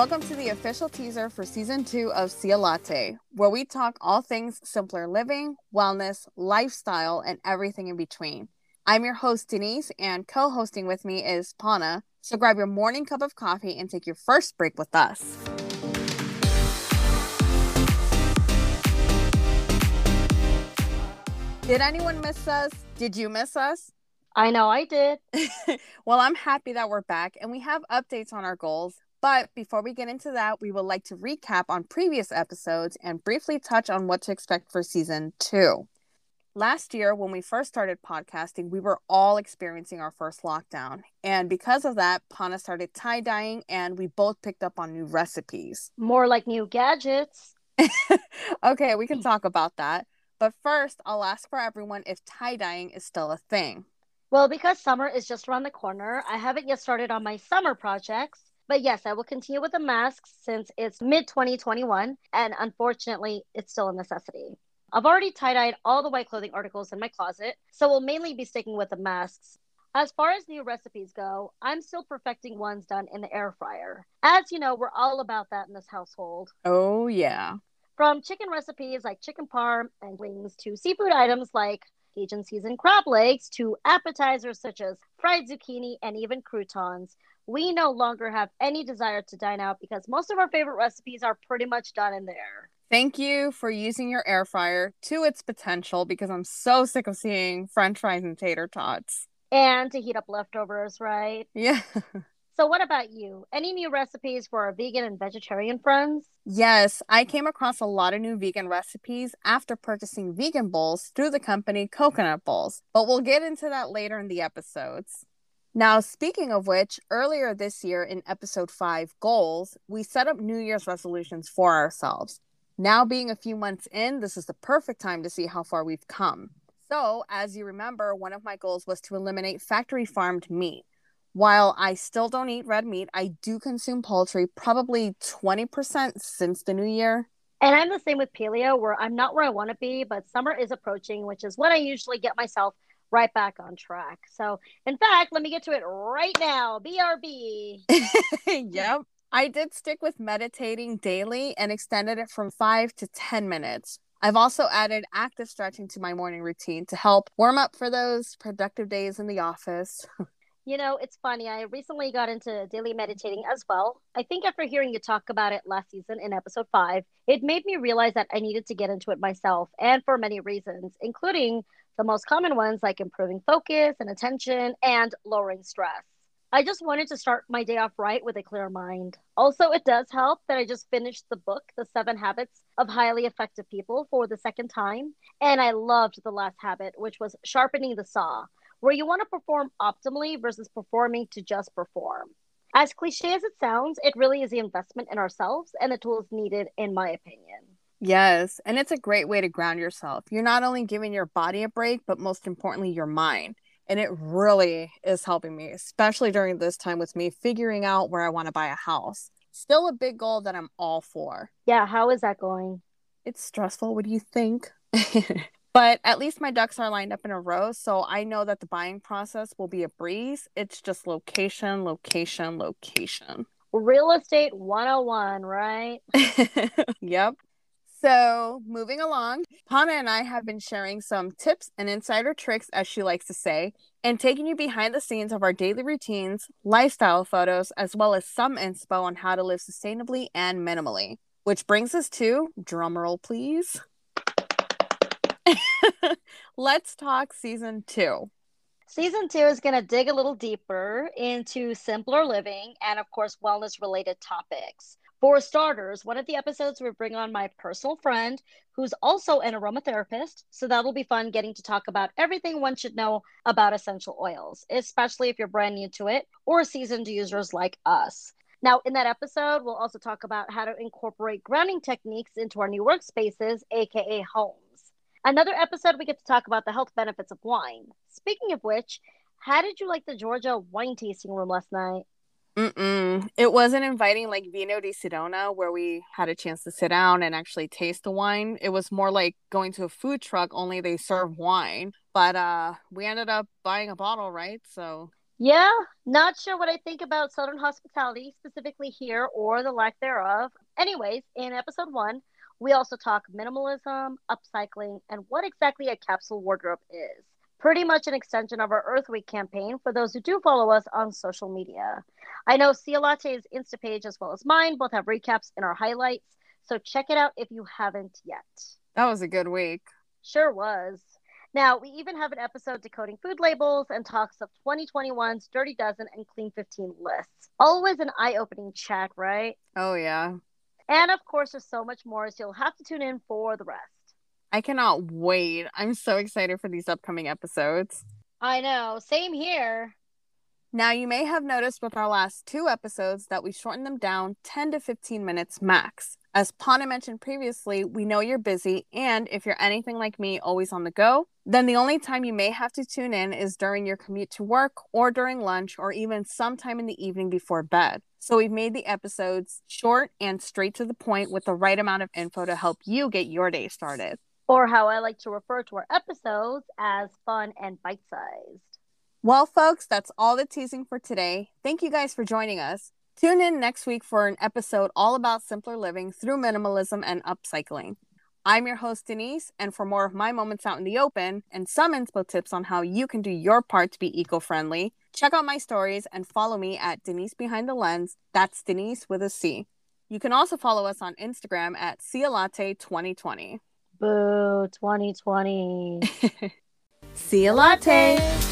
Welcome to the official teaser for season two of Sia Latte, where we talk all things simpler living, wellness, lifestyle, and everything in between. I'm your host, Denise, and co hosting with me is Pana. So grab your morning cup of coffee and take your first break with us. Did anyone miss us? Did you miss us? I know I did. well, I'm happy that we're back and we have updates on our goals. But before we get into that, we would like to recap on previous episodes and briefly touch on what to expect for season two. Last year, when we first started podcasting, we were all experiencing our first lockdown. And because of that, Pana started tie dyeing and we both picked up on new recipes. More like new gadgets. okay, we can talk about that. But first, I'll ask for everyone if tie dyeing is still a thing. Well, because summer is just around the corner, I haven't yet started on my summer projects. But yes, I will continue with the masks since it's mid 2021, and unfortunately, it's still a necessity. I've already tie dyed all the white clothing articles in my closet, so we'll mainly be sticking with the masks. As far as new recipes go, I'm still perfecting ones done in the air fryer. As you know, we're all about that in this household. Oh, yeah. From chicken recipes like chicken parm and wings to seafood items like Cajun seasoned crab legs to appetizers such as fried zucchini and even croutons, we no longer have any desire to dine out because most of our favorite recipes are pretty much done in there. Thank you for using your air fryer to its potential because I'm so sick of seeing french fries and tater tots. And to heat up leftovers, right? Yeah. So, what about you? Any new recipes for our vegan and vegetarian friends? Yes, I came across a lot of new vegan recipes after purchasing vegan bowls through the company Coconut Bowls, but we'll get into that later in the episodes. Now, speaking of which, earlier this year in episode 5, Goals, we set up New Year's resolutions for ourselves. Now, being a few months in, this is the perfect time to see how far we've come. So, as you remember, one of my goals was to eliminate factory farmed meat. While I still don't eat red meat, I do consume poultry probably 20% since the new year. And I'm the same with paleo, where I'm not where I want to be, but summer is approaching, which is when I usually get myself right back on track. So, in fact, let me get to it right now. BRB. yep. I did stick with meditating daily and extended it from five to 10 minutes. I've also added active stretching to my morning routine to help warm up for those productive days in the office. You know, it's funny. I recently got into daily meditating as well. I think after hearing you talk about it last season in episode five, it made me realize that I needed to get into it myself and for many reasons, including the most common ones like improving focus and attention and lowering stress. I just wanted to start my day off right with a clear mind. Also, it does help that I just finished the book, The Seven Habits of Highly Effective People, for the second time. And I loved the last habit, which was sharpening the saw where you want to perform optimally versus performing to just perform. As cliche as it sounds, it really is the investment in ourselves and the tools needed, in my opinion. Yes, and it's a great way to ground yourself. You're not only giving your body a break, but most importantly, your mind. And it really is helping me, especially during this time with me figuring out where I want to buy a house. Still a big goal that I'm all for. Yeah, how is that going? It's stressful. What do you think? But at least my ducks are lined up in a row, so I know that the buying process will be a breeze. It's just location, location, location. Real estate 101, right? yep. So, moving along, Pana and I have been sharing some tips and insider tricks, as she likes to say, and taking you behind the scenes of our daily routines, lifestyle photos, as well as some inspo on how to live sustainably and minimally. Which brings us to drumroll, please. Let's talk season two. Season two is going to dig a little deeper into simpler living and, of course, wellness related topics. For starters, one of the episodes we bring on my personal friend who's also an aromatherapist. So that'll be fun getting to talk about everything one should know about essential oils, especially if you're brand new to it or seasoned users like us. Now, in that episode, we'll also talk about how to incorporate grounding techniques into our new workspaces, aka home. Another episode, we get to talk about the health benefits of wine. Speaking of which, how did you like the Georgia wine tasting room last night? Mm-mm. It wasn't inviting like Vino di Sedona where we had a chance to sit down and actually taste the wine. It was more like going to a food truck, only they serve wine. But uh we ended up buying a bottle, right? So Yeah, not sure what I think about Southern hospitality, specifically here or the lack thereof. Anyways, in episode one, we also talk minimalism, upcycling, and what exactly a capsule wardrobe is. Pretty much an extension of our Earth Week campaign for those who do follow us on social media. I know Sia Latte's Insta page as well as mine both have recaps in our highlights, so check it out if you haven't yet. That was a good week. Sure was. Now, we even have an episode decoding food labels and talks of 2021's Dirty Dozen and Clean 15 lists. Always an eye opening chat, right? Oh, yeah. And of course, there's so much more, so you'll have to tune in for the rest. I cannot wait. I'm so excited for these upcoming episodes. I know. Same here. Now, you may have noticed with our last two episodes that we shortened them down 10 to 15 minutes max. As Pana mentioned previously, we know you're busy, and if you're anything like me, always on the go, then the only time you may have to tune in is during your commute to work or during lunch or even sometime in the evening before bed. So we've made the episodes short and straight to the point with the right amount of info to help you get your day started. Or how I like to refer to our episodes as fun and bite sized. Well, folks, that's all the teasing for today. Thank you guys for joining us. Tune in next week for an episode all about simpler living through minimalism and upcycling. I'm your host, Denise, and for more of my moments out in the open and some inspo tips on how you can do your part to be eco friendly, check out my stories and follow me at Denise Behind the Lens. That's Denise with a C. You can also follow us on Instagram at Cialatte2020. Boo, 2020. See you latte.